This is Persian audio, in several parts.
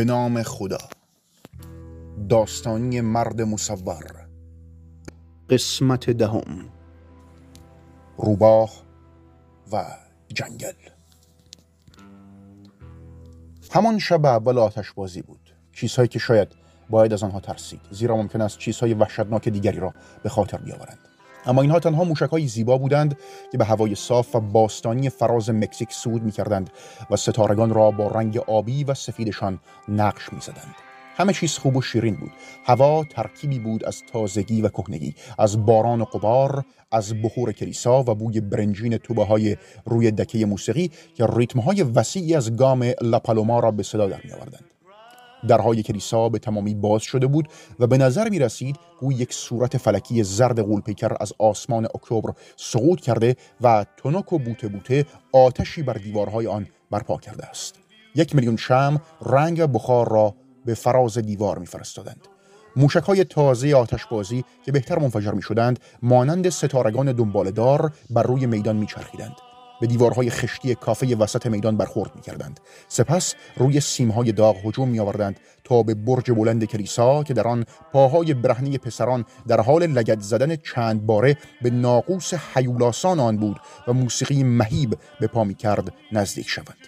به نام خدا. داستانی مرد مصور. قسمت دهم. روباه و جنگل. همان شب اول آتش بازی بود. چیزهایی که شاید باید از آنها ترسید. زیرا ممکن است چیزهای وحشتناک دیگری را به خاطر بیاورند. اما اینها تنها موشک زیبا بودند که به هوای صاف و باستانی فراز مکزیک سود می کردند و ستارگان را با رنگ آبی و سفیدشان نقش می زدند. همه چیز خوب و شیرین بود هوا ترکیبی بود از تازگی و کهنگی از باران و قبار از بخور کلیسا و بوی برنجین توبه های روی دکه موسیقی که ریتم های وسیعی از گام لاپالوما را به صدا در می آوردند. درهای کلیسا به تمامی باز شده بود و به نظر می رسید او یک صورت فلکی زرد غولپیکر از آسمان اکتبر سقوط کرده و تنک و بوته بوته آتشی بر دیوارهای آن برپا کرده است یک میلیون شم رنگ بخار را به فراز دیوار میفرستادند موشک های تازه آتشبازی که بهتر منفجر می شدند مانند ستارگان دنبالدار بر روی میدان می چرخیدند. به دیوارهای خشتی کافه وسط میدان برخورد می‌کردند. سپس روی سیمهای داغ هجوم میآوردند تا به برج بلند کلیسا که در آن پاهای برهنه پسران در حال لگد زدن چند باره به ناقوس حیولاسان آن بود و موسیقی مهیب به پا می‌کرد نزدیک شوند.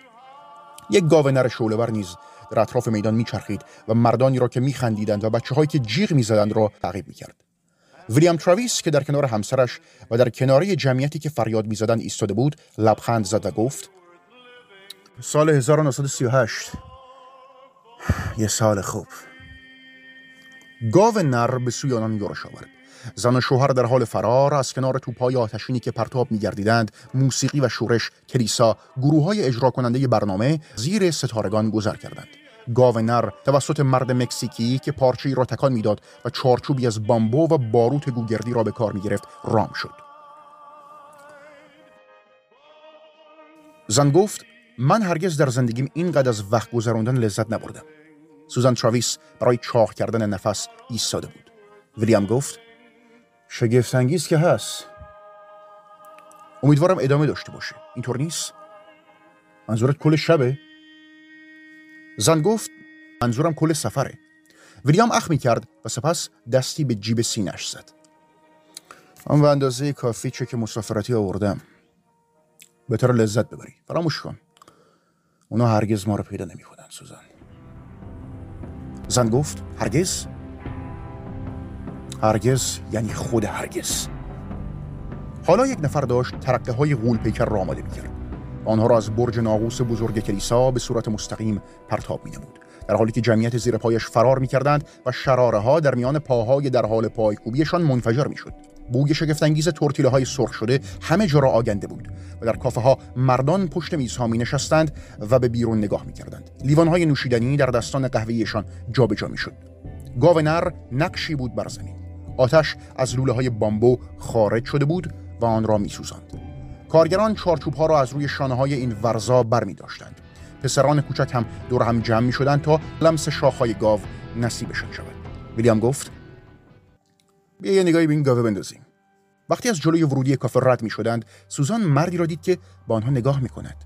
یک گاو نر شعلهور نیز در اطراف میدان میچرخید و مردانی را که میخندیدند و بچه هایی که جیغ می‌زدند را تعقیب می‌کرد. ویلیام تراویس که در کنار همسرش و در کناری جمعیتی که فریاد می‌زدند ایستاده بود لبخند زد و گفت سال 1938 یه سال خوب. گاو نر به سوی آنان یورش آورد. زن و شوهر در حال فرار از کنار توپهای آتشینی که پرتاب میگردیدند موسیقی و شورش کلیسا گروه های اجرا کننده برنامه زیر ستارگان گذر کردند. گاو نر توسط مرد مکزیکی که پارچه‌ای را تکان می‌داد و چارچوبی از بامبو و باروت گوگردی را به کار می‌گرفت رام شد. زن گفت من هرگز در زندگیم اینقدر از وقت گذراندن لذت نبردم. سوزان تراویس برای چاق کردن نفس ایستاده بود. ویلیام گفت شگفت انگیز که هست. امیدوارم ادامه داشته باشه. اینطور نیست. منظورت کل شبه؟ زن گفت منظورم کل سفره. ویلیام اخ می کرد و سپس دستی به جیب سینش زد. آن به اندازه کافی چه که مسافرتی آوردم. بهتر لذت ببری. فراموش کن. اونا هرگز ما رو پیدا نمی کنن سوزن. زن گفت هرگز؟ هرگز یعنی خود هرگز. حالا یک نفر داشت ترقه های غول پیکر را آماده می کرد آنها را از برج ناقوس بزرگ کلیسا به صورت مستقیم پرتاب می نمود. در حالی که جمعیت زیر پایش فرار می کردند و شراره ها در میان پاهای در حال پایکوبیشان منفجر می شد. بوی شگفتانگیز تورتیله های سرخ شده همه جا را آگنده بود و در کافه ها مردان پشت میزها می نشستند و به بیرون نگاه می کردند. نوشیدنی در دستان قهوه‌ایشان جابجا می شد. گاو نقشی بود بر زمین. آتش از لوله های بامبو خارج شده بود و آن را می سوزند. کارگران چارچوب ها را از روی شانه های این ورزا بر می داشتند. پسران کوچک هم دور هم جمع می شدند تا لمس های گاو نصیبشان شود. ویلیام گفت بیا یه نگاهی به این گاوه بندازیم. وقتی از جلوی ورودی کافه رد می شدند سوزان مردی را دید که با آنها نگاه می کند.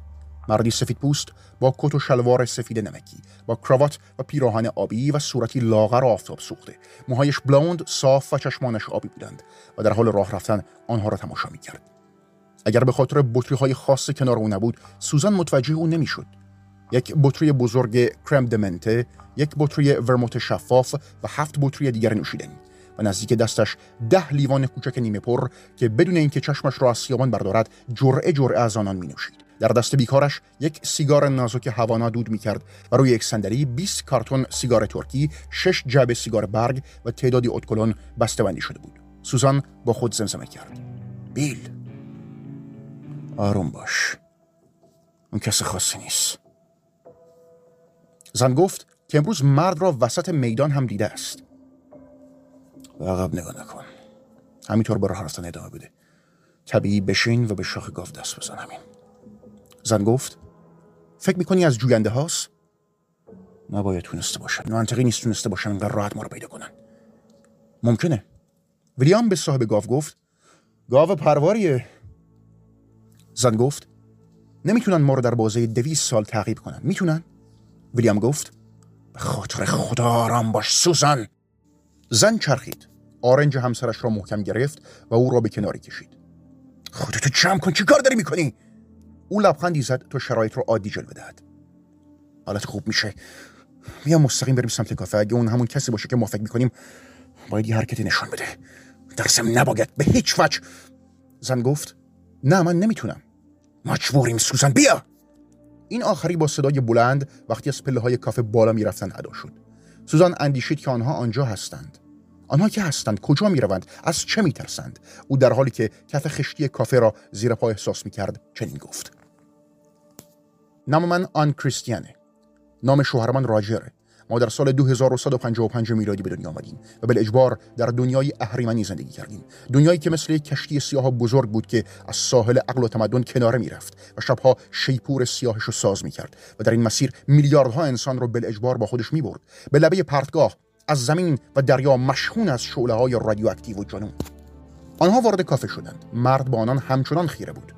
مردی سفید پوست با کت و شلوار سفید نمکی با کراوات و پیراهن آبی و صورتی لاغر و آفتاب سوخته موهایش بلوند صاف و چشمانش آبی بودند و در حال راه رفتن آنها را تماشا می کرد. اگر به خاطر بطری های خاص کنار او نبود سوزان متوجه او نمی‌شد یک بطری بزرگ کرم دمنته یک بطری ورموت شفاف و هفت بطری دیگر نوشیدنی و نزدیک دستش ده لیوان کوچک نیمه پر که بدون اینکه چشمش را از سیابان بردارد جرعه جرعه از آنان می نوشید در دست بیکارش یک سیگار نازک هوانا دود می‌کرد و روی یک صندلی 20 کارتون سیگار ترکی، 6 جعبه سیگار برگ و تعدادی اتکلون بسته‌بندی شده بود. سوزان با خود زمزمه کرد. بیل آروم باش. اون کس خاصی نیست. زن گفت که امروز مرد را وسط میدان هم دیده است. به عقب نگاه نکن. همینطور به راه رفتن ادامه بده. طبیعی بشین و به شاخ گاو دست بزن همین. زن گفت فکر می‌کنی از جوینده هاست؟ نباید تونسته باشن منطقی نیست تونسته باشن انقدر راحت ما رو پیدا کنن ممکنه ویلیام به صاحب گاو گفت گاو پرواریه زن گفت نمی‌تونن ما رو در بازه دویست سال تعقیب کنن. می‌تونن؟ ویلیام گفت به خاطر خدا آرام باش سوزان زن چرخید. آرنج همسرش را محکم گرفت و او را به کناری کشید. خودتو جمع کن چی کار داری می‌کنی؟ او لبخندی زد تا شرایط رو عادی جلوه دهد. حالت خوب میشه. بیا مستقیم بریم سمت کافه. اگه اون همون کسی باشه که ما فکر می‌کنیم باید یه حرکتی نشان بده. در نباید به هیچ وجه. زن گفت نه من نمی‌تونم. مجبوریم سوزن بیا! این آخری با صدای بلند وقتی از پله های کافه بالا می‌رفتن ادا شد. سوزان اندیشید که آنها آنجا هستند. آنها که هستند کجا می‌روند؟ از چه میترسند؟ او در حالی که کف خشتی کافه را زیر پا احساس می‌کرد چنین گفت. نام من آن کریستیانه. نام شوهر من راجره. ما در سال 2155 میلادی به دنیا آمدیم و به اجبار در دنیای اهریمنی زندگی کردیم. دنیایی که مثل کشتی سیاه بزرگ بود که از ساحل عقل و تمدن کناره می‌رفت و شبها شیپور سیاهش رو ساز می‌کرد و در این مسیر میلیاردها انسان رو به اجبار با خودش می‌برد. به لبه پرتگاه از زمین و دریا مشهون از شعله های رادیواکتیو و جنون. آنها وارد کافه شدند. مرد با آنان همچنان خیره بود.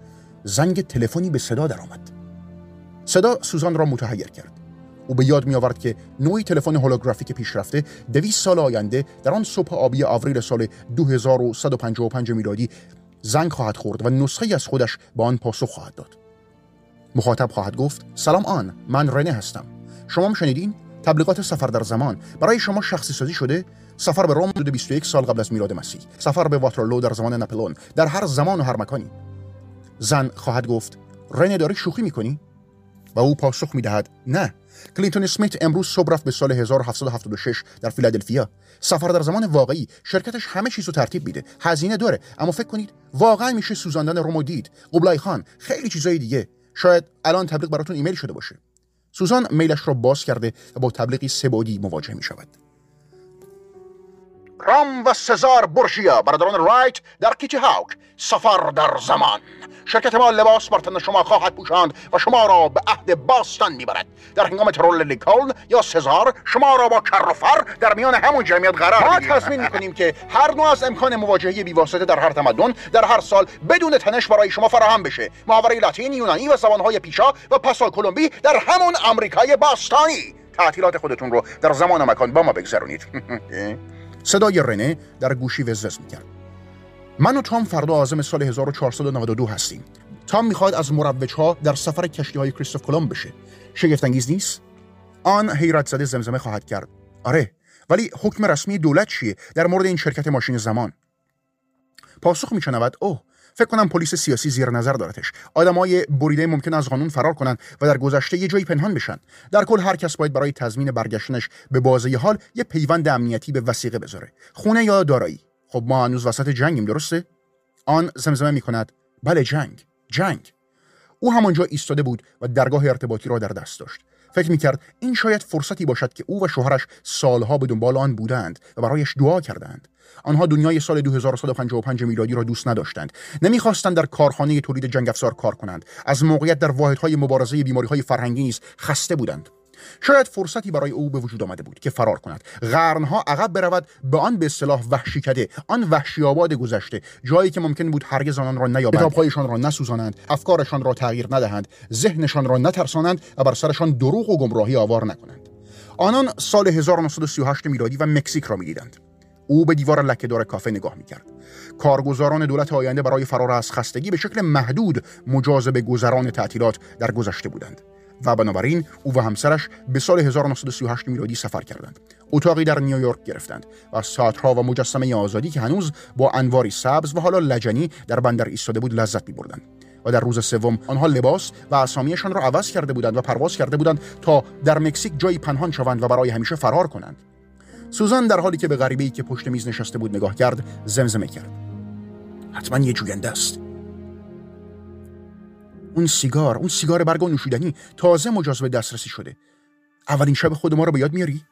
زنگ تلفنی به صدا درآمد. صدا سوزان را متحیر کرد. او به یاد می آورد که نوعی تلفن هولوگرافیک پیشرفته دویست سال آینده در آن صبح آبی آوریل سال 2155 میلادی زنگ خواهد خورد و نسخه از خودش به آن پاسخ خواهد داد. مخاطب خواهد گفت سلام آن من رنه هستم. شما شنیدین تبلیغات سفر در زمان. برای شما شخصی سازی شده سفر به روم حدود 21 سال قبل از میلاد مسیح. سفر به واترلو در زمان نپلون در هر زمان و هر مکانی. زن خواهد گفت رنه داری شوخی می‌کنی؟ و او پاسخ می‌دهد نه. کلینتون اسمیت امروز صبح رفت به سال 1776 در فیلادلفیا. سفر در زمان واقعی شرکتش همه چیزو ترتیب میده. هزینه داره اما فکر کنید واقعا میشه سوزاندن رومو دید. قوبلای خان خیلی چیزای دیگه. شاید الان تبلیغ براتون ایمیل شده باشه. سوزان میلش را باز کرده و با تبلیغی سه بعدی مواجه می شود رم و سزار بورژیا برادران رایت در کیتی هاوک سفر در زمان. شرکت ما لباس بر تن شما خواهد پوشاند و شما را به عهد باستان می‌برد. در هنگام ترول لیکولن یا سزار شما را با کر در میان همون جمعیت قرار ما تصمیم می‌کنیم که هر نوع از امکان مواجهه بیواسطه در هر تمدن در هر سال بدون تنش برای شما فراهم بشه. محاوره لاتین یونانی و زبانهای پیشا و پسا کلمبی در همون آمریکای باستانی. تعطیلات خودتون رو در زمان و مکان با ما بگذرونید. صدای رنه در گوشی وزوز می‌کرد. من و تام فردا آزم سال 1492 هستیم. تام می‌خواد از مروج ها در سفر کشتی های کریستوف کلمب بشه. شگفت انگیز نیست؟ آن حیرت زده زمزمه خواهد کرد. آره ولی حکم رسمی دولت چیه در مورد این شرکت ماشین زمان؟ پاسخ میشنود اوه فکر کنم پلیس سیاسی زیر نظر دارتش. آدمای بریده ممکن از قانون فرار کنند و در گذشته یه جایی پنهان بشن. در کل هر کس باید برای تضمین برگشتنش به بازه حال یه پیوند امنیتی به وسیقه بذاره. خونه یا دارایی. خب ما هنوز وسط جنگیم درسته؟ آن زمزمه می کند بله جنگ. جنگ. او همانجا ایستاده بود و درگاه ارتباطی را در دست داشت. فکر می‌کرد این شاید فرصتی باشد که او و شوهرش سالها به دنبال آن بودند و برایش دعا کردند. آنها دنیای سال 2155 میلادی را دوست نداشتند. نمی‌خواستند در کارخانه تولید جنگ افزار کار کنند. از موقعیت در واحدهای مبارزه بیماریهای فرهنگی نیز خسته بودند. شاید فرصتی برای او به وجود آمده بود که فرار کند. قرنها عقب برود به آن به اصطلاح وحشی کده آن وحشی آباد گذشته. جایی که ممکن بود هرگز آنان را نیابند. کتابهایشان را نسوزانند. افکارشان را تغییر ندهند. ذهنشان را نترسانند و بر سرشان دروغ و گمراهی آوار نکنند. آنان سال 1938 میلادی و مکزیک را می‌دیدند. او به دیوار لکهدار کافه نگاه می‌کرد. کارگزاران دولت آینده برای فرار از خستگی به شکل محدود مجاز به گذران تعطیلات در گذشته بودند و بنابراین او و همسرش به سال 1938 میلادی سفر کردند. اتاقی در نیویورک گرفتند و ساعتها و مجسمه آزادی که هنوز با انواری سبز و حالا لجنی در بندر ایستاده بود لذت می بردند و در روز سوم آنها لباس و اسامیشان را عوض کرده بودند و پرواز کرده بودند تا در مکزیک جایی پنهان شوند و برای همیشه فرار کنند. سوزان در حالی که به غریبه که پشت میز نشسته بود نگاه کرد زمزمه کرد. حتما یه جوینده است. اون سیگار اون سیگار برگ و نوشیدنی تازه مجاز به دسترسی شده. اولین شب خود ما رو به یاد میاری؟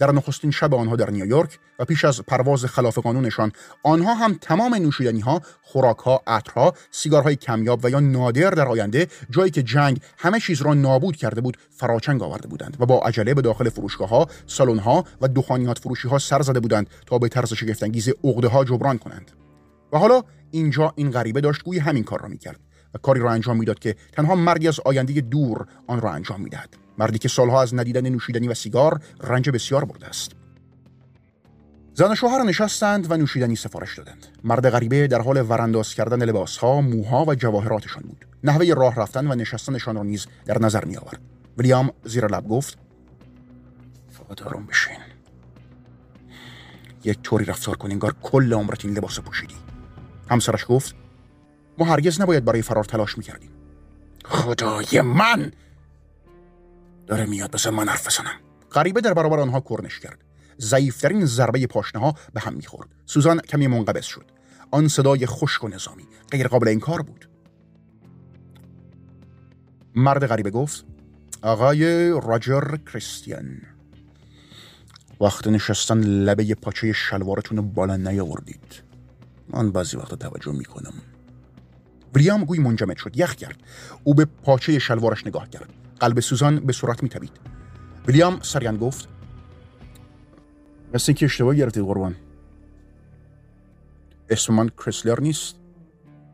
در نخستین شب آنها در نیویورک و پیش از پرواز خلاف قانونشان آنها هم تمام نوشیدنی ها، خوراک ها، عطرها، سیگارهای کمیاب و یا نادر در آینده جایی که جنگ همه چیز را نابود کرده بود فراچنگ آورده بودند و با عجله به داخل فروشگاه ها، سالن ها و دخانیات فروشی ها سر زده بودند تا به طرز شگفتانگیز عقده ها جبران کنند. و حالا اینجا این غریبه داشت گوی همین کار را می‌کرد و کاری را انجام می‌داد که تنها مرگی از آینده دور آن را انجام می‌دهد مردی که سالها از ندیدن نوشیدنی و سیگار رنج بسیار برده است. زن و شوهر نشستند و نوشیدنی سفارش دادند. مرد غریبه در حال ورانداز کردن لباسها موها و جواهراتشان بود. نحوه راه رفتن و نشستنشان را نیز در نظر می آورد ویلیام زیر لب گفت فقط آروم بشین. یک طوری رفتار کن انگار کل عمرت این لباس پوشیدی. همسرش گفت ما هرگز نباید برای فرار تلاش می‌کردیم. خدای من! داره میاد بس من حرف بزنم. غریبه در برابر آنها کرنش کرد. ضعیفترین ضربه پاشنه ها به هم می‌خورد. سوزان کمی منقبض شد. آن صدای خشک و نظامی غیر قابل انکار بود. مرد غریبه گفت آقای راجر کریستیان وقت نشستن لبه پاچه شلوارتون رو بالا نیاوردید. من بعضی وقتا توجه می‌کنم. ویلیام گوی منجمد شد. یخ کرد. او به پاچه شلوارش نگاه کرد. قلب سوزان به صورت میتبید ویلیام سریان گفت مثل اینکه اشتباه گرفتید قربان. اسم من کریسلر نیست.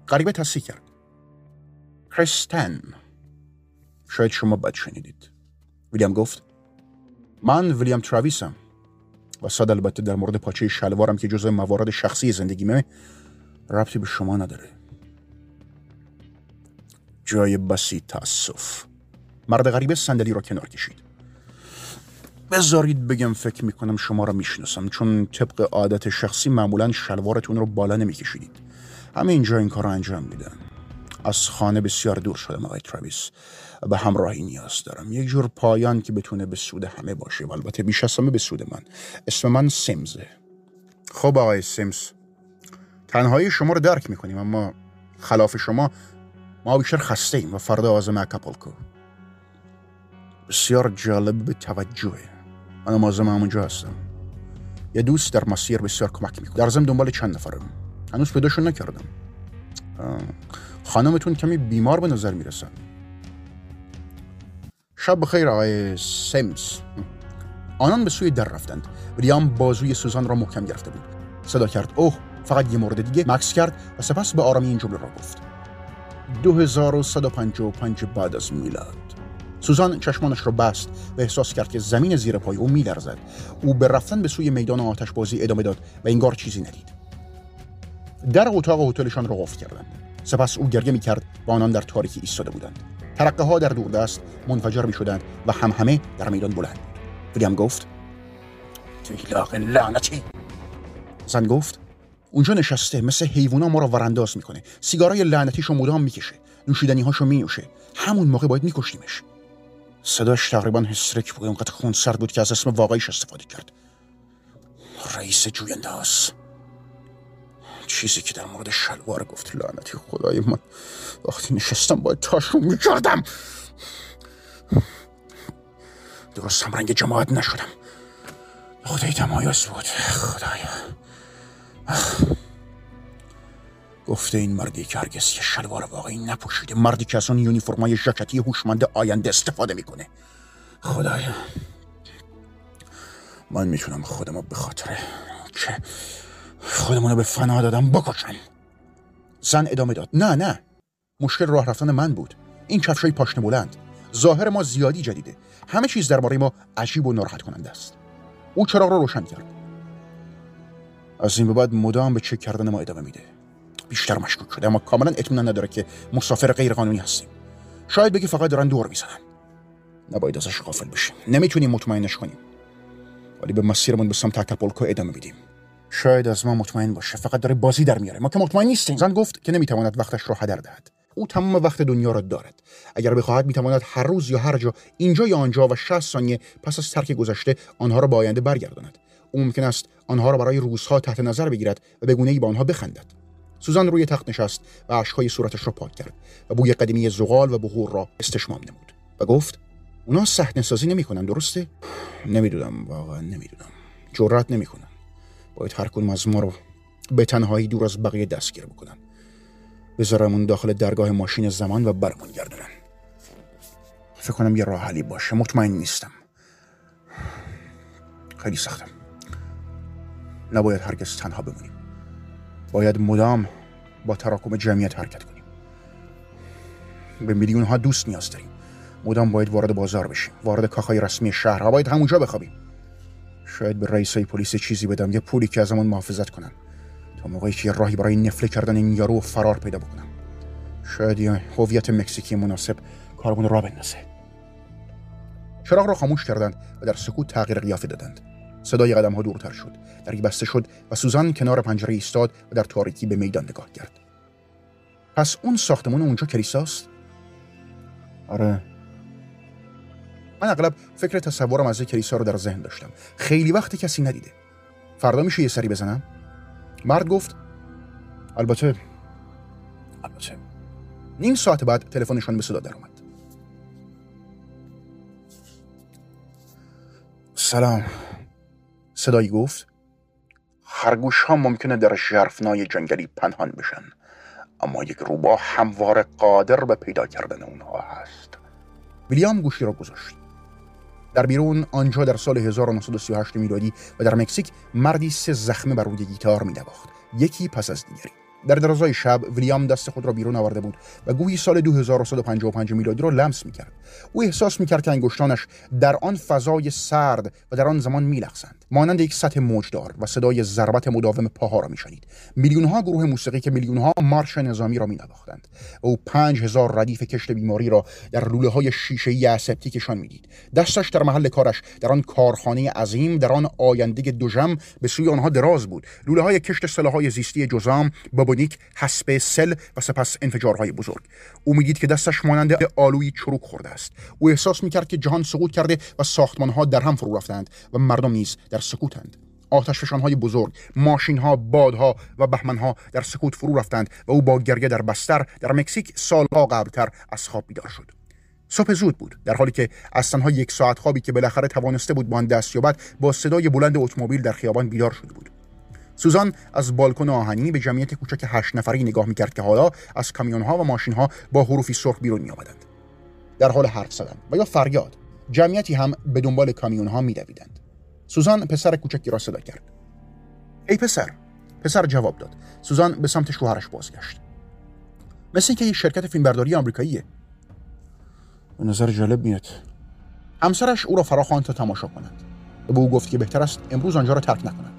غریبه تصحیح کرد. کریستن شاید شما بد شنیدید. ویلیام گفت من ویلیام تراویسم و صد البته در مورد پاچه شلوارم که جزء موارد شخصی زندگیمه ربطی به شما نداره. جای بسی تاسف. مرد غریبه صندلی را کنار کشید. بذارید بگم فکر می‌کنم شما را می‌شناسم چون طبق عادت شخصی معمولا شلوارتون رو بالا نمیکشیدید. همه اینجا این کار رو انجام میدن. از خانه بسیار دور شدم آقای تراویس به همراهی نیاز دارم. یک جور پایان که بتونه به سود همه باشه. و البته بیش از همه به سود من. اسم من سیمزه. خب آقای سیمز تنهایی شما رو درک می‌کنیم اما خلاف شما ما بیشتر خسته ایم و فردا عازم اکاپولکو. بسیار جالب به توجهه من عازم همونجا هستم. یه دوست در مسیر بسیار کمک می‌کنه. در زم دنبال چند نفرم. هنوز پیداشون نکردم. خانمتون کمی بیمار به نظر می‌رسن. شب بخیر آقای سیمز. آنان به سوی در رفتند. ویلیام بازوی سوزان را محکم گرفته بود. صدا کرد. اوه فقط یه مورد دیگه. مکس کرد و سپس به آرامی این جمله را گفت. 2155 بعد از میلاد. سوزان چشمانش را بست و احساس کرد که زمین زیر پای او میلرزد. او به رفتن به سوی میدان آتش بازی ادامه داد و انگار چیزی ندید. در اتاق هتلشان را قفل کردند. سپس او گریه می‌کرد و آنان در تاریکی ایستاده بودند. ترقه ها در دوردست منفجر می شدند و هم همه در میدان بلند ویلیام گفت تیلاق لعنتی. زن گفت اونجا نشسته مثل حیوونا ما رو ورانداز می‌کنه. سیگارای لعنتیشو مدام می‌کشه. نوشیدنی هاشو مینوشه. همون موقع باید میکشتیمش. صداش تقریبا هسترک بود اونقدر خون سرد بود که از اسم واقعیش استفاده کرد. رئیس جوینده چیزی که در مورد شلوار گفت لعنتی خدای من. وقتی نشستم باید تاشون می‌کردم. درست هم رنگ جماعت نشدم. خدای تمایز بود. خدایا گفته این مردی که هرگز یه شلوار واقعی نپوشیده مردی که از اون یونیفرمای ژاکتی هوشمند آینده استفاده می‌کنه. خدایا. من می‌تونم خودمو به خاطر که خودمونو به فنا دادم بکشن زن ادامه داد. نه نه. مشکل راه رفتن من بود. این کفشای پاشنه بلند. ظاهر ما زیادی جدیده. همه چیز درباره ما عجیب و ناراحت کننده است. او چراغ را روشن کرد. از این به بعد مدام به چک کردن ما ادامه میده. بیشتر مشکوک شده اما کاملا اطمینان نداره که مسافر غیر قانونی هستیم. شاید بگی فقط دارن دور می‌زنن. نباید ازش غافل بشیم. نمی‌تونیم مطمئنش کنیم. ولی به مسیرمون به سمت اکاپولکو ادامه میدیم. شاید از ما مطمئن باشه. فقط داره بازی در میاره. ما که مطمئن نیستیم. زن گفت که نمی‌تواند وقتش را هدر دهد. او تمام وقت دنیا را دارد. اگر بخواهد می‌تواند هر روز یا هر جا اینجا یا آنجا و 60 ثانیه پس از ترک گذشته آنها را به آینده برگرداند. او ممکن است آنها را برای روزها تحت نظر بگیرد و به گونه‌ای به آنها بخندد. سوزان روی تخت نشست و اشکهای صورتش را پاک کرد و بوی قدیمی زغال و بخور را استشمام نمود و گفت اونا صحنه سازی نمی‌کنن درسته؟ نمی‌دونم واقعا نمی‌دونم. جرأت نمی‌کنن باید هر کدوم از ما رو به تنهایی دور از بقیه دستگیر بکنن. بذارمون داخل درگاه ماشین زمان و برمون گردنن فکر کنم یه راه حلی باشه. مطمئن نیستم. خیلی سختم نباید هرگز تنها بمونیم. باید مدام با تراکم جمعیت حرکت کنیم. به میلیون ها دوست نیاز داریم. مدام باید وارد بازار بشیم. وارد کاخهای رسمی شهر باید همونجا بخوابیم. شاید به رئیسای پلیس چیزی بدم یه پولی که ازمون محافظت کنن. تا موقعی که راهی برای نفله کردن این یارو فرار پیدا بکنم. شاید یه هویت مکزیکی مناسب کارمون را بندازه. چراغ را خاموش کردند و در سکوت تغییر قیافه دادند. صدای قدم ها دورتر شد. دری بسته شد و سوزان کنار پنجره ایستاد و در تاریکی به میدان نگاه کرد. پس اون ساختمان اونجا کلیساست آره. من اغلب فکر تصورم از کلیسا رو در ذهن داشتم. خیلی وقت کسی ندیده. فردا میشه یه سری بزنم؟ مرد گفت البته. البته. نیم ساعت بعد تلفنشان به صدا درآمد. سلام. صدایی گفت. خرگوش ها ممکنه در ژرفنای جنگلی پنهان بشن اما یک روباه همواره قادر به پیدا کردن اونها هست. ویلیام گوشی را گذاشت. در بیرون آنجا در سال 1938 میلادی و در مکزیک مردی سه زخمه بر روی گیتار میدواخت. یکی پس از دیگری. در درازای شب ویلیام دست خود را بیرون آورده بود و گویی سال 2155 میلادی را لمس می‌کرد. او احساس می‌کرد که انگشتانش در آن فضای سرد و در آن زمان میلغزند. مانند یک سطح موجدار و صدای ضربت مداوم پاها را میشنید. میلیونها گروه موسیقی که میلیونها مارش نظامی را مینواختند. او پنج هزار ردیف کشت بیماری را در لوله های شیشه ای اسپتیکشان می‌دید. دستش در محل کارش در آن کارخانه عظیم در آن آینده دوژم به سوی آنها دراز بود. لوله های کشت سلاحهای زیستی جزام بابونیک حسب سل و سپس انفجارهای بزرگ. او می‌دید که دستش مانند آلوی چروک خورده است. او احساس می‌کرد که جهان سقوط کرده و ساختمانها در هم فرو رفتند و مردم نیز سکوتند آتش های بزرگ، ماشین ها، بادها و بهمن ها در سکوت فرو رفتند و او با گریه در بستر در مکزیک سالها قبلتر از خواب بیدار شد. صبح زود بود در حالی که از تنها یک ساعت خوابی که بالاخره توانسته بود با آن دست یابد با صدای بلند اتومبیل در خیابان بیدار شده بود سوزان از بالکن آهنی به جمعیت کوچک هشت نفری نگاه می‌کرد که حالا از کامیون ها و ماشین ها با حروفی سرخ بیرون می آمدند. در حال حرف زدن و یا فریاد جمعیتی هم به دنبال کامیون ها میدویدند سوزان پسر کوچکی را صدا کرد. ای پسر پسر جواب داد. سوزان به سمت شوهرش بازگشت. مثل اینکه یه شرکت فیلمبرداری آمریکاییه. به نظر جالب میاد. همسرش او را فراخواند تا تماشا کند. و به او گفت که بهتر است امروز آنجا را ترک نکند.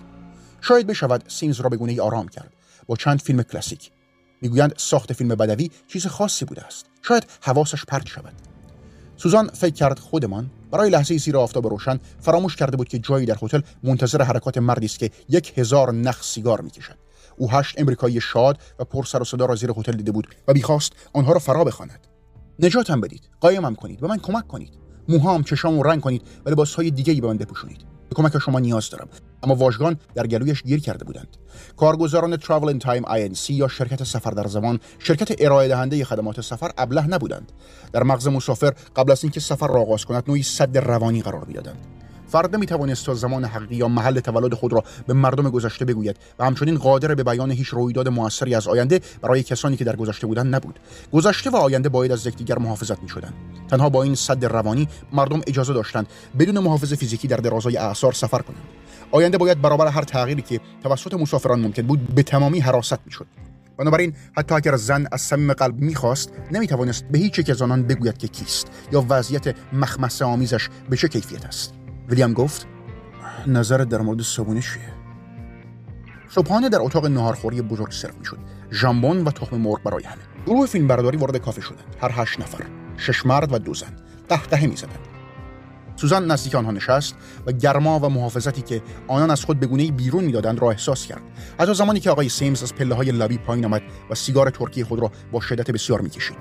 شاید بشود سیمز را به گونه آرام کرد. با چند فیلم کلاسیک. می‌گویند ساخت فیلم بدوی چیز خاصی بوده است. شاید حواسش پرت شود. سوزان فکر کرد خودمان برای لحظه زیر آفتاب روشن فراموش کرده بود که جایی در هتل منتظر حرکات مردی است که یک هزار نخ سیگار می‌کشد. او هشت امریکایی شاد و پر سر و صدا را زیر هتل دیده بود و بیخواست آنها را فرا بخواند. نجاتم بدید. قایمم کنید. به من کمک کنید. موهام چشام رنگ کنید. و لباسهای دیگری به من بپوشونید. به کمک شما نیاز دارم. اما واژگان در گلویش گیر کرده بودند. کارگزاران Travel in Time سی یا شرکت سفر در زمان شرکت ارائه دهنده خدمات سفر ابله نبودند. در مغز مسافر قبل از اینکه سفر را آغاز کند نوعی سد روانی قرار می‌دادند. فرد نمی توانست تا زمان حقیقی یا محل تولد خود را به مردم گذشته بگوید و همچنین قادر به بیان هیچ رویداد موثری از آینده برای کسانی که در گذشته بودند نبود. گذشته و آینده باید از یکدیگر محافظت می شدند تنها با این صد روانی مردم اجازه داشتند بدون محافظ فیزیکی در درازای اعصار سفر کنند. آینده باید برابر هر تغییری که توسط مسافران ممکن بود به تمامی حراست می‌شد. بنابراین حتی اگر زن از صمیم قلب می‌خواست نمی‌توانست به هیچ یک از آنان بگوید که کیست یا وضعیت مخمسه آمیزش به چه کیفیت است. ویلیام گفت نظرت در مورد صبونه چیه؟ صبحانه در اتاق نهارخوری بزرگ سرو می‌شد. ژامبون و تخم مرغ برای همه. گروه فیلم برداری وارد کافه شدند. هر هشت نفر شش مرد و دو زن. قهقهه می‌زدند. سوزان نزدیک آنها نشست و گرما و محافظتی که آنان از خود به گونه بیرون می‌دادند را احساس کرد. حتی زمانی که آقای سیمز از پله های لابی پایین آمد و سیگار ترکی خود را با شدت بسیار می‌کشید.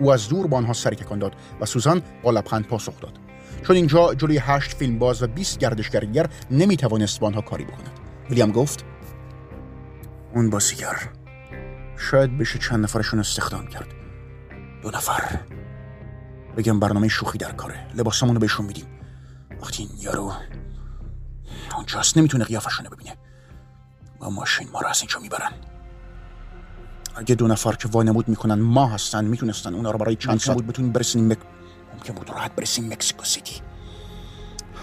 او از دور با آنها سر داد و سوزان با لبخند پاسخ داد. چون اینجا جلوی هشت فیلم باز و 20 گردشگر دیگر نمی‌توانست با آنها کاری بکند. ویلیام گفت اون بازیگر شاید بشه چند نفرشون استخدام کرد. دو نفر. بگم برنامه شوخی در کاره. لباسمون رو بهشون میدیم. وقتی این یارو اونجاست نمی‌تونه قیافشون ببینه. با ماشین ما رو از اینجا می‌برن. اگه دو نفر که وانمود می‌کنن ما هستن می‌تونستن اونا رو برای چند ساعت بتونیم برسیم مک... ممکن بود راحت برسیم مکسیکو سیتی.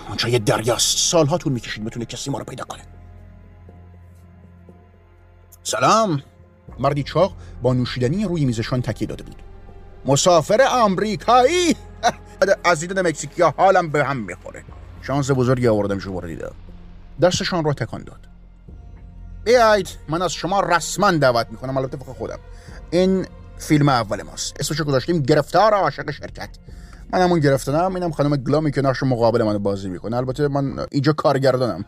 اونجا یه دریاست. سالها طول می‌کشید بتونه کسی ما رو پیدا کنه. سلام. مردی چاق با نوشیدنی روی میزشان تکیه داده بود. مسافر آمریکایی. از دیدن مکزیکی حالم به هم می‌خوره. شانس بزرگی آوردم شما رو دیدم. دستشان را تکان داد. بیایید من از شما رسما دعوت می‌کنم. البته فقط خودم. این فیلم اول ماست. اسمشو گذاشتیم گرفتار عاشق شرکت. من همون گرفتنم اینم خانم گلامی که نقش مقابل منو بازی می‌کنه. البته من اینجا کارگردانم.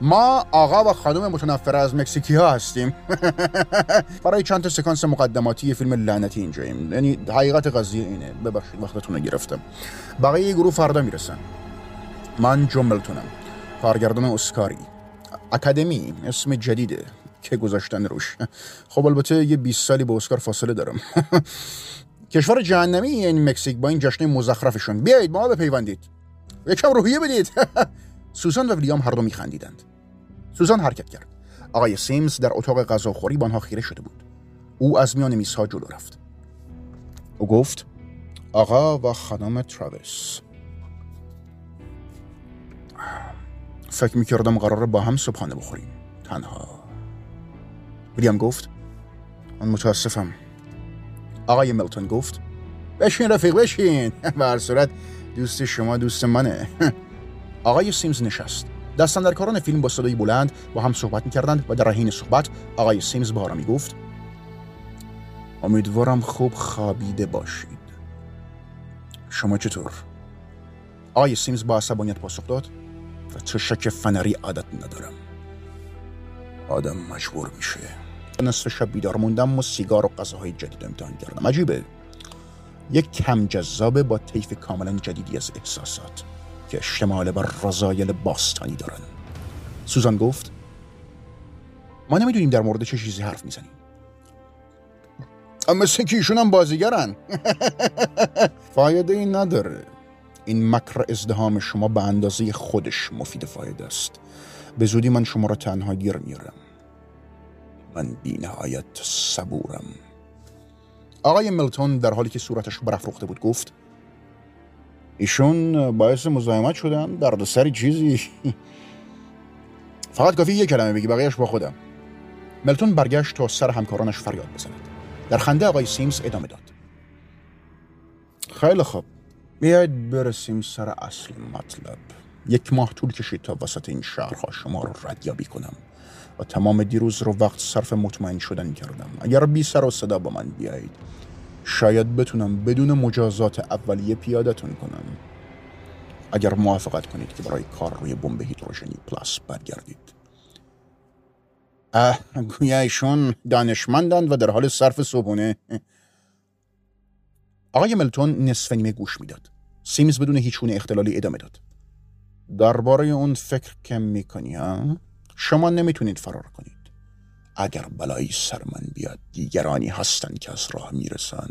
ما آقا و خانم متنفر از مکزیکی ها هستیم. برای چند تا سکانس مقدماتی فیلم لعنتی اینجاییم. یعنی حقیقت قضیه اینه. ببخشید وقتتون رو گرفتم. بقیه گروه فردا می‌رسن. من جملتونم. کارگردان اسکاری. اکادمی اسم جدیده که گذاشتن روش. خب البته یه 20 سالی با اسکار فاصله دارم. کشور جهنمی این مکزیک با این جشن مزخرفشون. بیایید ما بپیوندید. یکم روحیه بدید. سوزان و ویلیام هر دو میخندیدند. سوزان حرکت کرد. آقای سیمز در اتاق غذاخوری با آنها خیره شده بود. او از میان میزها جلو رفت. او گفت آقا و خانم تراویس. فکر می‌کردم قراره با هم صبحانه بخوریم. تنها. ویلیام گفت من متاسفم. آقای ملتون گفت بشین رفیق بشین. به هر صورت دوست شما دوست منه. آقای سیمز نشست. دستن در کاران فیلم با صدای بلند با هم صحبت می‌کردند و در حین صحبت آقای سیمز با آرامی گفت امیدوارم خوب خوابیده باشید. شما چطور؟ آقای سیمز با عصبانیت پاسخ داد و چه شک فنری عادت ندارم. آدم مجبور میشه. نصف شب بیدار موندم و سیگار و غذاهای جدید امتحان کردم. عجیبه. یک کم جذابه با طیف کاملا جدیدی از احساسات که اشتمال بر رضایل باستانی دارن. سوزان گفت ما نمی‌دونیم در مورد چه چیزی حرف می‌زنیم. مثل که ایشون هم بازیگرن. فایده ای نداره. این مکر ازدهام شما به اندازه خودش مفید فایده است. به زودی من شما را تنها گیر میارم من بی نهایت صبورم. آقای ملتون در حالی که صورتش برافروخته بود گفت ایشون باعث مزاحمت شدن درد سری چیزی. فقط کافی یک کلمه بگی بقیهش با خودم. ملتون برگشت تا سر همکارانش فریاد بزند. در خنده آقای سیمز ادامه داد. خیلی خوب. بیاید برسیم سر اصل مطلب. یک ماه طول کشید تا وسط این شهرها شما رو ردیابی کنم. و تمام دیروز رو وقت صرف مطمئن شدن کردم. اگر بی سر و صدا با من بیایید. شاید بتونم بدون مجازات اولیه پیادتون کنم. اگر موافقت کنید که برای کار روی بمب هیدروژنی پلاس برگردید. اه گویا ایشون دانشمندند و در حال صرف صبحونه. آقای ملتون نصف نیمه گوش می‌داد. سیمز بدون هیچ اختلالی ادامه داد. درباره اون فکر کم می‌کنی ها؟ شما نمی‌تونید فرار کنید. اگر بلایی سر من بیاد دیگرانی هستن که از راه می‌رسن.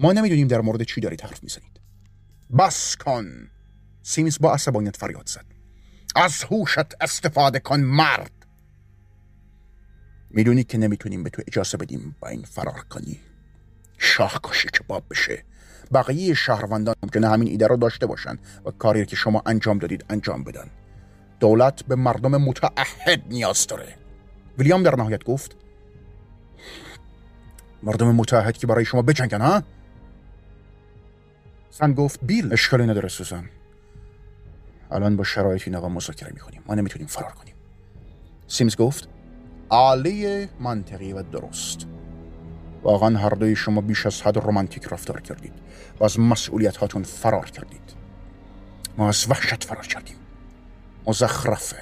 ما نمی‌دونیم در مورد چی دارید حرف می‌زنید. بس کن. سیمز با عصبانیت فریاد زد. از هوشت استفاده کن مرد. می‌دونی که نمی‌تونیم به تو اجازه بدیم با این فرار کنی. شاه کشی که باب بشه. بقیه شهروندان ممکنه همین ایده رو داشته باشن و کاری که شما انجام دادید انجام بدن. دولت به مردم متعهد نیاز داره. ویلیام در نهایت گفت مردم متعهد که برای شما بجنگن ها؟ سن گفت بیل اشکالی نداره سوزن الان با شرایط این آقا مذاکره می‌کنیم. ما نمی‌تونیم فرار کنیم. سیمز گفت عالی منطقی و درست. واقعا هر دوی شما بیش از حد رومانتیک رفتار کردید و از مسئولیت هاتون فرار کردید. ما از وحشت فرار کردیم. مزخرفه.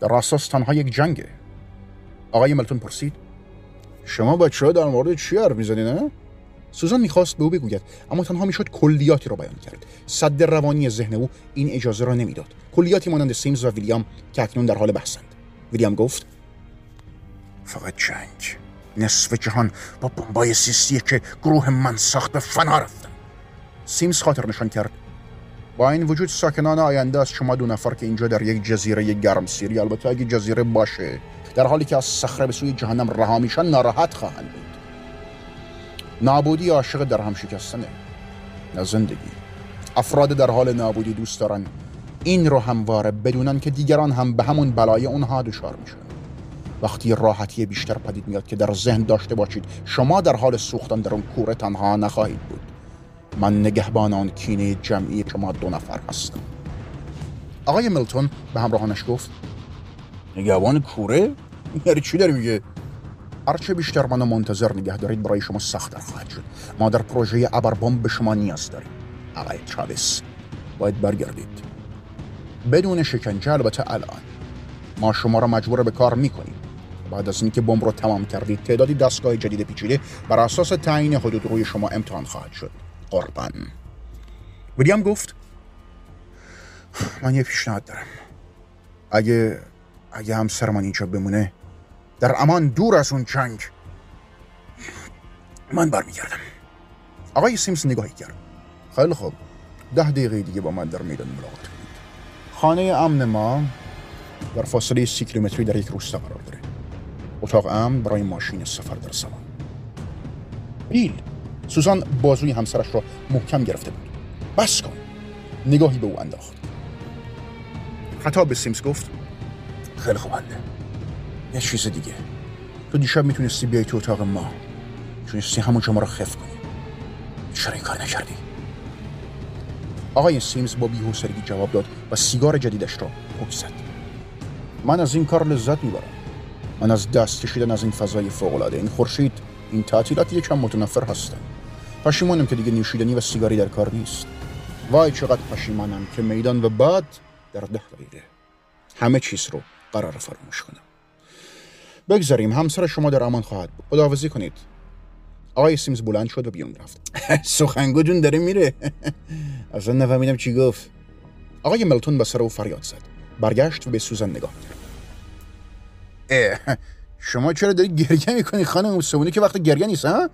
در اساس تنها یک جنگه. آقای ملتون پرسید شما بچه ها در مورد چی حرف می‌زنید نه؟ سوزان می‌خواست به او بگوید اما تنها می‌شد کلیاتی را بیان کرد. صد روانی ذهن او این اجازه را نمی‌داد. کلیاتی مانند سیمز و ویلیام که اکنون در حال بحثند ویلیام گفت فقط جنگ. نصف جهان با بمبای سیستی که گروه من ساخت به فنا رفتن. سیمز خاطر نشان کرد. با این وجود ساکنان آینده از شما دو نفر که اینجا در یک جزیره گرم سیری البته اگه جزیره باشه در حالی که از صخره به سوی جهنم رها میشن ناراحت خواهند بود. نابودی عاشق در هم شکستنه نه زندگی. افراد در حال نابودی دوست دارن این رو همواره بدونن که دیگران هم به همون بلای اونها دچار میشن. وقتی راحتی بیشتر پدید میاد که در ذهن داشته باشید شما در حال سوختن در اون کوره تنها نخواهید بود. من نگهبان آن کینه جمعی شما دو نفر هستم. آقای ملتون به همراهانش گفت نگهبان کوره؟ یعنی چی داری میگه؟ هرچه بیشتر منو منتظر نگه دارید برای شما سختتر خواهد شد. ما در پروژه ابربام به شما نیاز داریم. آقای چاویس باید برگردید. بدون شکنجه البته الان. ما شما را مجبور به کار می‌کنیم. بعد از اینکه بمب رو تمام کردید تعدادی دستگاه جدید پیچیده بر اساس تعیین حدود روی شما امتحان خواهد شد. قربان. ویلیام گفت من یه پیشنهاد دارم. اگه اگه همسرمان اینجا بمونه در امان دور از اون جنگ من برمیگردم. آقای سیمس نگاهی کرد. خیلی خوب. ده دقیقه دیگه با من در میدان ملاقات کنید. خانه امن ما در فاصله سی کیلومتری در یک روستا قرار داره. اتاق امن برای ماشین سفر در زمان بیل. سوزان بازوی همسرش را محکم گرفته بود. بس کن نگاهی به او انداخت. خطاب به سیمز گفت خیلی خوب حله یه چیز دیگه. تو دیشب می‌تونستی بیای تو اتاق ما. می‌تونستی همون ما رو خف کنی. چرا این کار نکردی؟ آقای سیمز با بی‌حوصلگی جواب داد و سیگار جدیدش را پک زد. من از این کار لذت می‌برم. من از دست کشیدن از این فضای فوق‌العاده. این خورشید این تعطیلات یکم متنفر هستم پشیمانم که دیگه نوشیدنی و سیگاری در کار نیست. وای چقدر پشیمانم که میدان و بعد در ده دقیقه. همه چیز رو قرار فراموش کنم. بگذاریم همسر شما در امان خواهد بود. خداحافظی کنید. آقای سیمز بلند شد و بیرون رفت. سخنگوتون داره میره. اصلا نفهمیدم چی گفت. آقای ملتون به سر او فریاد زد. برگشت و به سوزن نگاه کرد. شما چرا داری گریه می‌کنی خانم؟ سمونی که وقت گریه نیست ها؟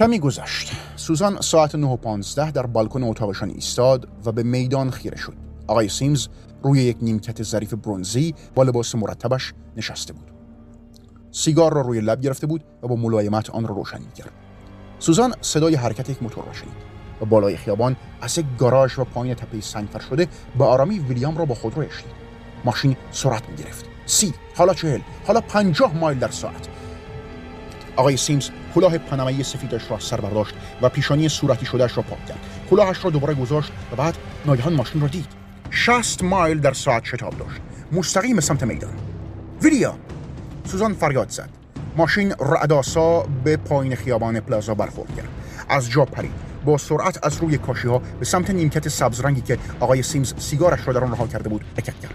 کمی گذشت. سوزان ساعت 9 و 15 در بالکن اتاقشان ایستاد و به میدان خیره شد. آقای سیمز روی یک نیمکت ظریف برونزی با لباس مرتبش نشسته بود. سیگار را روی لب گرفته بود و با ملایمت آن را روشن می‌کرد. سوزان صدای حرکت یک موتور را شنید. و بالای خیابان از یک گاراژ و پایین تپه سنگفر شده به آرامی ویلیام را با خود رو اشتید ماشین سرعت می گرفت سی حالا چهل حالا پنجاه مایل در ساعت. آقای سیمز کلاه پنمه سفیدش را سر برداشت و پیشانی صورتی شدهش را پاک کرد. کلاهش را دوباره گذاشت و بعد ناگهان ماشین را دید. 60 مایل در ساعت شتاب داشت. مستقیم سمت میدان. ویلیا سوزان فریاد زد. ماشین رعداسا به پایین خیابان پلازا برخورد کرد. از جا پرید. با سرعت از روی کاشی ها به سمت نیمکت سبز رنگی که آقای سیمز سیگارش را در آن رها کرده بود حرکت کرد.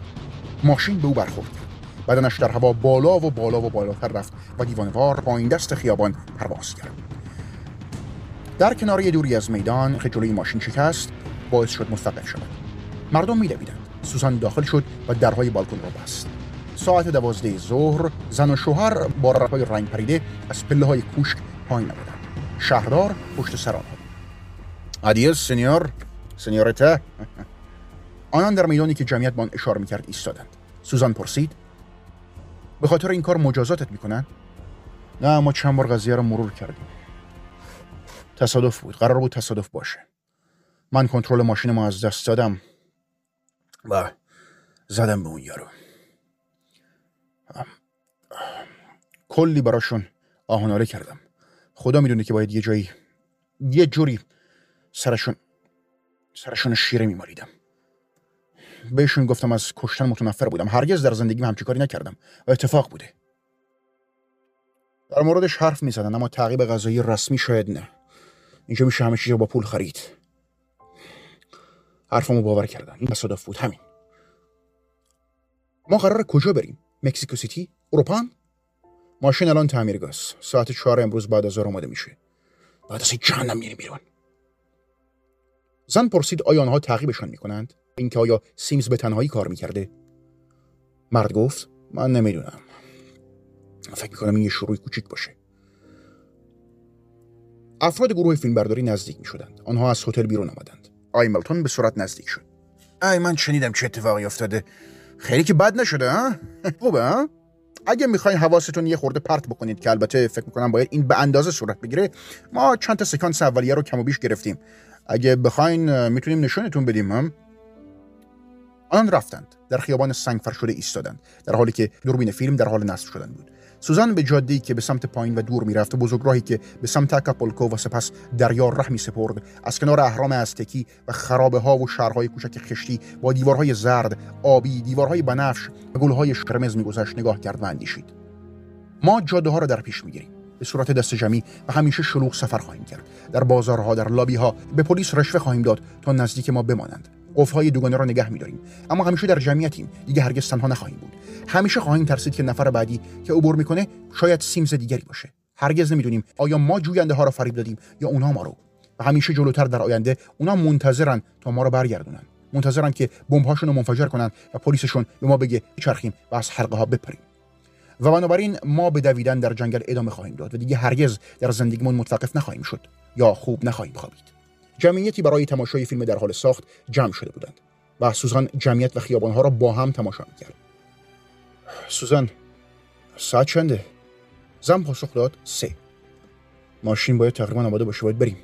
ماشین به او برخورد کرد. بدنش در هوا بالا و بالا و بالاتر رفت و دیوانوار پایین دست خیابان پرواز کرد. در کنار دوری از میدان که جلوی ماشین شکست باعث شد مستقل شود. مردم میدویدند. سوزان داخل شد و درهای بالکن را بست. ساعت دوازده ظهر زن و شوهر با رقای رنگ پریده از پله های کوشک پایین آمدند. شهردار پشت سر آنها ادیس سنیور سنیورته آنان در میدانی که جمعیت به آن اشاره می‌کرد ایستادند. سوزان پرسید به خاطر این کار مجازاتت می‌کنن؟ نه ما چند بار قضیه رو مرور کردیم. تصادف بود. قرار بود تصادف باشه. من کنترل ماشین ما از دست دادم و زدم به اون یارو. کلی براشون آهناره کردم. خدا می‌دونه که باید یه جایی یه جوری سرشون سرشون شیره میماریدم بهشون گفتم از کشتن متنفر بودم. هرگز در زندگیم همچی کاری نکردم. و اتفاق بوده. در موردش حرف می‌زدن اما تعقیب غذایی رسمی شاید نه. اینجا میشه همه چیز با پول خرید. حرفمو باور کردن. این تصادف بود. همین. ما قرار کجا بریم؟ مکزیکو سیتی؟ اروپان ماشین الان تعمیرگاهه ساعت چهار امروز بعد از ظهر آماده میشه. بعد از جهنم میریم بیرون. زن پرسید آیا آنها تعقیبشان می‌کنند؟ اینکه آیا سیمز به تنهایی کار می‌کرده مرد گفت من نمی‌دونم فکر می‌کنم این یه شروع کوچیک باشه افراد گروه فیلمبرداری نزدیک می شدند. آنها از هتل بیرون آمدند. آی ملتون به صورت نزدیک شد. ای من شنیدم چه اتفاقی افتاده. خیلی که بد نشده ها؟ خوبه ها؟ اگه می‌خواین حواستون یه خورده پرت بکنید که البته فکر می‌کنم باید این به اندازه صورت بگیره ما چند تا سکانس اولیه رو کم و بیش گرفتیم اگه بخواین می‌تونیم نشونتون بدیم همگان رفتند. در خیابان سنگفرش شده ایستادند. در حالی که دوربین فیلم در حال نصب شدن بود. سوزان به جاده‌ای که به سمت پایین و دور می‌رفت و بزرگراهی که به سمت اکاپولکو و سپس دریا ره می سپرد از کنار اهرام ازتکی و خرابه ها و شهرهای کوچک خشتی با دیوارهای زرد آبی دیوارهای بنفش و گلهای قرمز میگذشت نگاه کرد و اندیشید. ما جاده ها را در پیش می‌گیریم. به صورت دست جمعی و همیشه شلوغ سفر خواهیم کرد. در بازارها در لابی ها به پلیس رشوه خواهیم داد تا نزدیک ما بمانند. قفل‌های دوگانه را نگه می‌داریم. اما همیشه در جمعیتیم. دیگه هرگز تنها نخواهیم بود. همیشه خواهیم ترسید که نفر بعدی که عبور می‌کنه شاید سیمز دیگری باشه. هرگز نمی‌دونیم آیا ما جوینده ها را فریب دادیم یا اونها ما رو. و همیشه جلوتر در آینده اونا منتظرن تا ما رو برگردونن. منتظرن که بمب‌هاشون رو منفجر کنن و پلیسشون به ما بگه چرخیم و از حلقه ها بپریم. و بنابراین ما به دویدن در جنگل ادامه خواهیم داد و دیگه هرگز در زندگیمون متوقف نخواهیم شد یا خوب نخواهیم خوابید. جمعیتی برای تماشای فیلم در حال ساخت جمع شده بودند و سوزان جمعیت و خیابانها را با هم تماشا می‌کرد. سوزان ساعت چنده؟ زن پاسخ داد سه. ماشین باید تقریبا آماده باشه باید بریم.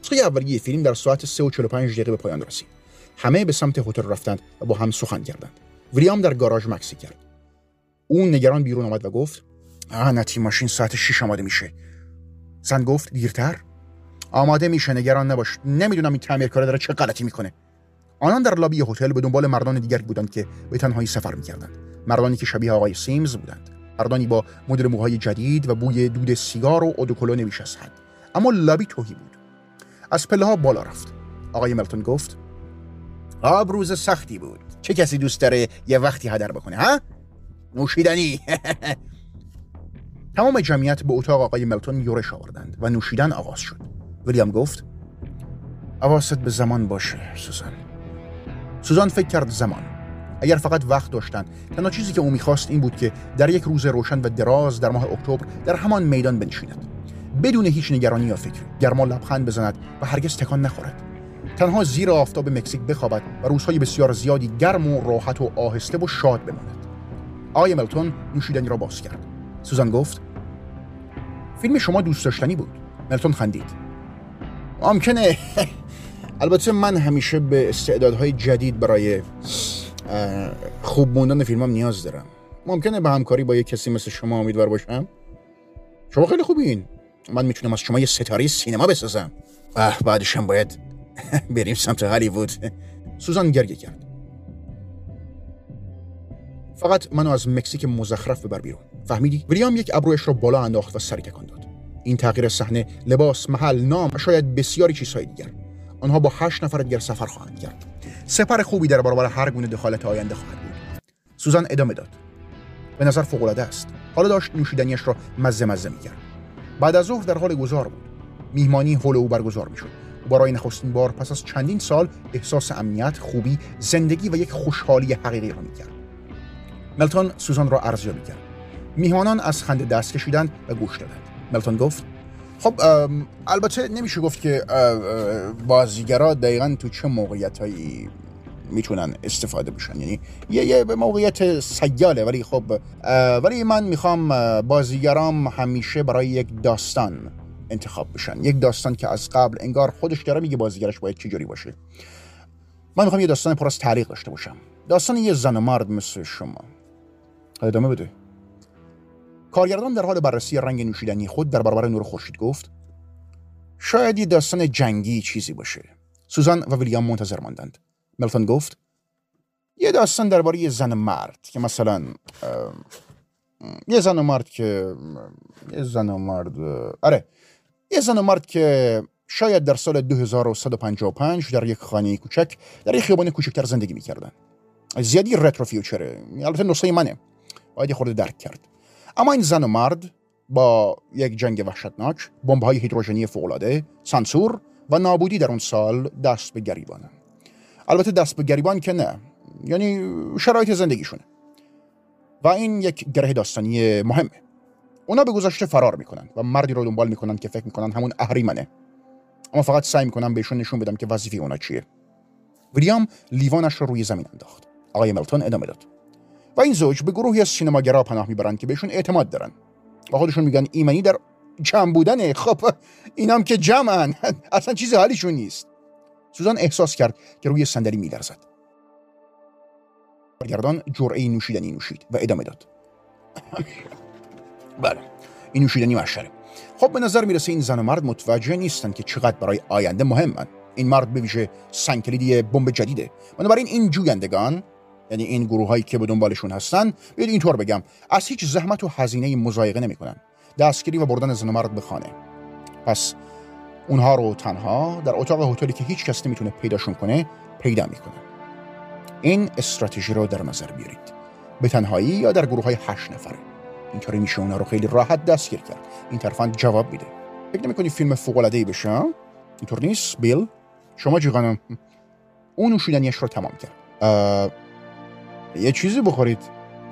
نسخه اولیه فیلم در ساعت سه و 45 دقیقه به پایان رسید. همه به سمت هتل رفتند و با هم سخن کردند. ویلیام در گاراژ مکسی کرد. اون نگران بیرون آمد و گفت آه نتی ماشین ساعت 6 آماده میشه. زن گفت دیرتر؟ آماده میشه نگران نباش. نمی‌دونم این تعمیرکار داره چه غلطی می‌کنه. آنان در لابی هتل به دنبال مردان دیگری بودند که به تنهایی سفر می‌کردند. مردانی که شبیه آقای سیمز بودند. مردانی با مدل موهای جدید و بوی دود سیگار و اودوکولو نمیش از حد اما لابی توهی بود. از پله ها بالا رفت. آقای ملتون گفت آب روز سختی بود. چه کسی دوست داره یه وقتی هدر بکنه ها؟ نوشیدنی. تمام جمعیت به اتاق آقای ملتون یورش آوردند و نوشیدن آغاز شد. ویلیام گفت حواست به زمان باشه سوزان. سوزان فکر کرد زمان. اگر فقط وقت داشتن تنها چیزی که او می‌خواست این بود که در یک روز روشن و دراز در ماه اکتبر در همان میدان بنشیند. بدون هیچ نگرانی یا فکر گرما لبخند بزند و هرگز تکان نخورد. تنها زیر آفتاب مکزیک بخوابد و روزهای بسیار زیادی گرم و راحت و آهسته و شاد بماند. آقای ملتون نوشیدنی را باز کرد. سوزان گفت فیلم شما دوست داشتنی بود. ملتون خندید. ممکنه. البته من همیشه به استعدادهای جدید برای خوب موندن فیلمم نیاز دارم. ممکنه به همکاری با یه کسی مثل شما امیدوار باشم؟ شما خیلی خوبین. من می‌تونم از شما یه ستاره سینما بسازم. بعدش هم باید بریم سمت هالیوود. سوزان گریه کرد. فقط منو از مکزیک مزخرف ببر بیرون. فهمیدی؟ ویلیام یک ابرویش رو بالا انداخت و سری تکان داد. این تغییر صحنه لباس محل نام و شاید بسیاری چیزهای دیگر. آنها با هشت نفر دیگر سفر خواهند کرد. سپر خوبی در برابر هر گونه دخالت آینده خواهد بود. سوزان ادامه داد. به نظر فوق است. حالا داشت نوشیدنیش را مزه مزه می‌کرد. بعد از ظهر در حال گذار بود. میهمانی حول او برگزار می‌شد. برای نخستین بار پس از چندین سال احساس امنیت خوبی زندگی و یک خوشحالی حقیقی را می‌کرد. ملتون سوزان را ارزیابی کرد. میهمانان از خنده دست کشیدند و گوش دادند. ملتون گفت. خب البته نمیشه گفت که بازیگرا دقیقا تو چه موقعیت هایی می‌تونن استفاده بشن. یعنی یه, یه موقعیت سیاله ولی خب ولی من می‌خوام بازیگرام همیشه برای یک داستان انتخاب بشن. یک داستان که از قبل انگار خودش داره میگه بازیگرش باید چجوری باشه. من می‌خوام یه داستان پر از تعلیق داشته باشم. داستان یه زن و مرد مثل شما. ادامه بده. کارگردان در حال بررسی رنگ نوشیدنی خود در برابر نور خورشید گفت شاید یه داستان جنگی چیزی باشه. سوزان و ویلیام منتظر ماندند. ملتون گفت یه داستان درباره یه زن مرد که مثلا یه زن و مرد که یه زن و مرد آره یه زن و مرد که شاید در سال 2155 در یک خانه کوچک در یک خیابان کوچکتر زندگی می‌کردن. زیادی رترو فیوچره البته نسخه منه. باید خورده درک کرد. اما این زن و مرد با یک جنگ وحشتناک بمب های هیدروژنی فوقالعاده سانسور و نابودی در اون سال دست به گریبانه البته دست به گریبان که نه یعنی شرایط زندگیشونه و این یک گره داستانی مهمه اونا به گذشته فرار می‌کنن و مردی رو دنبال می‌کنن که فکر می‌کنن همون اهریمنه اما فقط سعی می‌کنم بهشون نشون بدم که وظیفه اونا چیه ویلیام لیوانش رو روی زمین انداخت آقای ملتون ادامه داد و این زوج به گروهی از سینماگرا پناه می‌برند که بهشون اعتماد دارن. و خودشون میگن ایمنی در جمع بودنه. خب اینام که جمعن. اصلا چیزی حالیشون نیست. سوزان احساس کرد که روی صندلی میلرزد. برگردان جرعه نوشیدنی نوشید و ادامه داد. بله این نوشیدنی مشره خب به نظر می‌رسه این زن و مرد متوجه نیستن که چقدر برای آینده مهمن. این مرد به ویژه سنگ بمب جدیده. بنابراین این جویندگان یعنی این گروه هایی که به دنبالشون هستن بیاید اینطور بگم. از هیچ زحمت و هزینه مزایقه نمی‌کنن. دستگیری و بردن زن و مرد به خانه. پس اونها رو تنها در اتاق هتلی که هیچ کس نمی‌تونه پیداشون کنه پیدا می‌کنن. این استراتژی رو در نظر بیارید. به تنهایی یا در گروه های هشت نفره اینطوری میشه اونا رو خیلی راحت دستگیر کرد. این طرفان جواب میده. فکر نمی‌کنی فیلم فوق العاده ای بشه اینطور نیست؟ بیل؟ شما جیغانم اون نوشیدنیش رو تمام کرد. یه چیزی بخورید.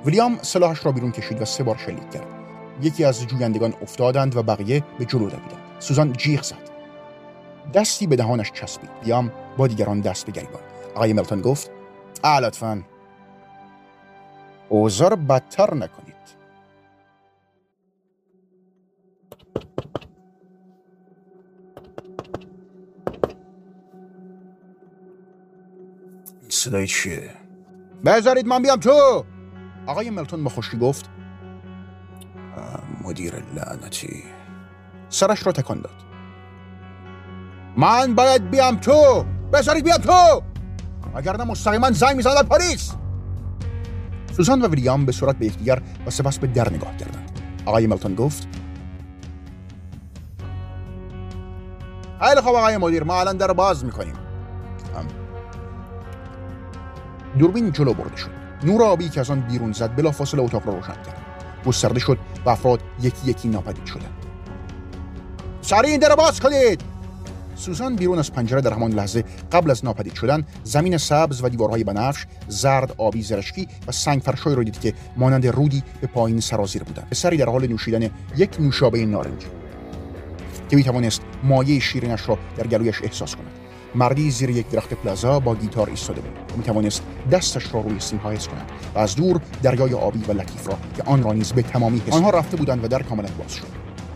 ویلیام سلاحش را بیرون کشید و سه بار شلیک کرد. یکی از جویندگان افتادند و بقیه به جلو دویدند. سوزان جیغ زد. دستی به دهانش چسبید. ویلیام با دیگران دست به گریبان. آقای ملتون گفت لطفا. اوزار بدتر نکنید. صدای چیه؟ بذارید من بیام تو آقای ملتون با خوشی گفت مدیر لعنتی. سرش را تکان داد. من باید بیام تو بذارید بیام تو اگر نه مستقیما زنگ می‌زنم پلیس سوزان و ویلیام به صورت به یکدیگر و سپس به در نگاه کردند. آقای ملتون گفت خیلی خوب آقای مدیر ما الان در باز می‌کنیم. دوربین جلو برده شد. نور آبی که از آن بیرون زد بلافاصله اتاق را روشن کرد. گسترده شد و افراد یکی یکی ناپدید شدند. سریع در باز کنید! سوزان بیرون از پنجره در همان لحظه قبل از ناپدید شدن زمین سبز و دیوارهای بنفش زرد آبی زرشکی و سنگ فرشای را دید که مانند رودی به پایین سرازیر بودند. سری در حال نوشیدن یک نوشابه نارنجی. که می توانست مایه شیرینش را در گلویش احساس کند. مردی زیر یک درخت پلازا با گیتار ایستاده بود. می توانست دستش را روی سیمها حس کند و از دور دریای آبی و لطیف را که آن را نیز به تمامی حس آنها رفته بودند و در کاملا باز شد.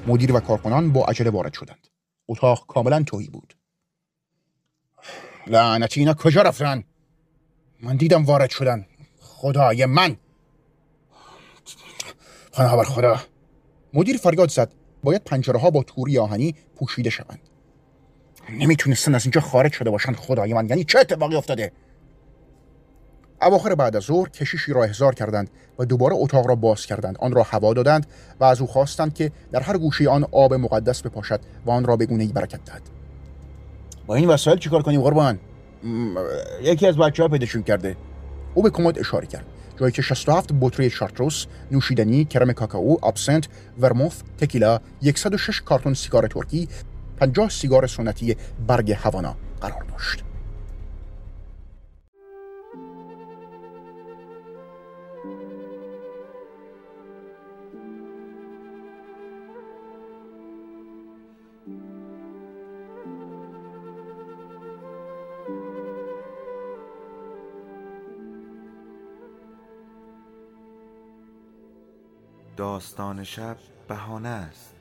مدیر و کارکنان با عجله وارد شدند. اتاق کاملا توهی بود. لعنتی اینا کجا رفتن؟ من دیدم وارد شدن. خدای من! خدا خدا. مدیر فریاد زد. باید پنجره ها با توری آهنی پوشیده شوند. نمی‌تونستن از اینجا خارج شده باشن خدای من یعنی چه اتفاقی افتاده؟ اواخر بعد از ظهر کشیشی را احضار کردند و دوباره اتاق را باز کردند. آن را هوا دادند و از او خواستند که در هر گوشه آن آب مقدس بپاشد و آن را به گونه‌ای برکت دهد. با این وسایل چیکار کنیم قربان؟ یکی از بچه ها پیداشون کرده. او به کمد اشاره کرد. جایی که 67 بطری شارتروس، نوشیدنی، کرم کاکائو، ابسنت، ورموف، تکیلا، 106 کارتون سیگار ترکی 50 سیگار سنتی برگ هوانا قرار داشت. داستان شب بهانه است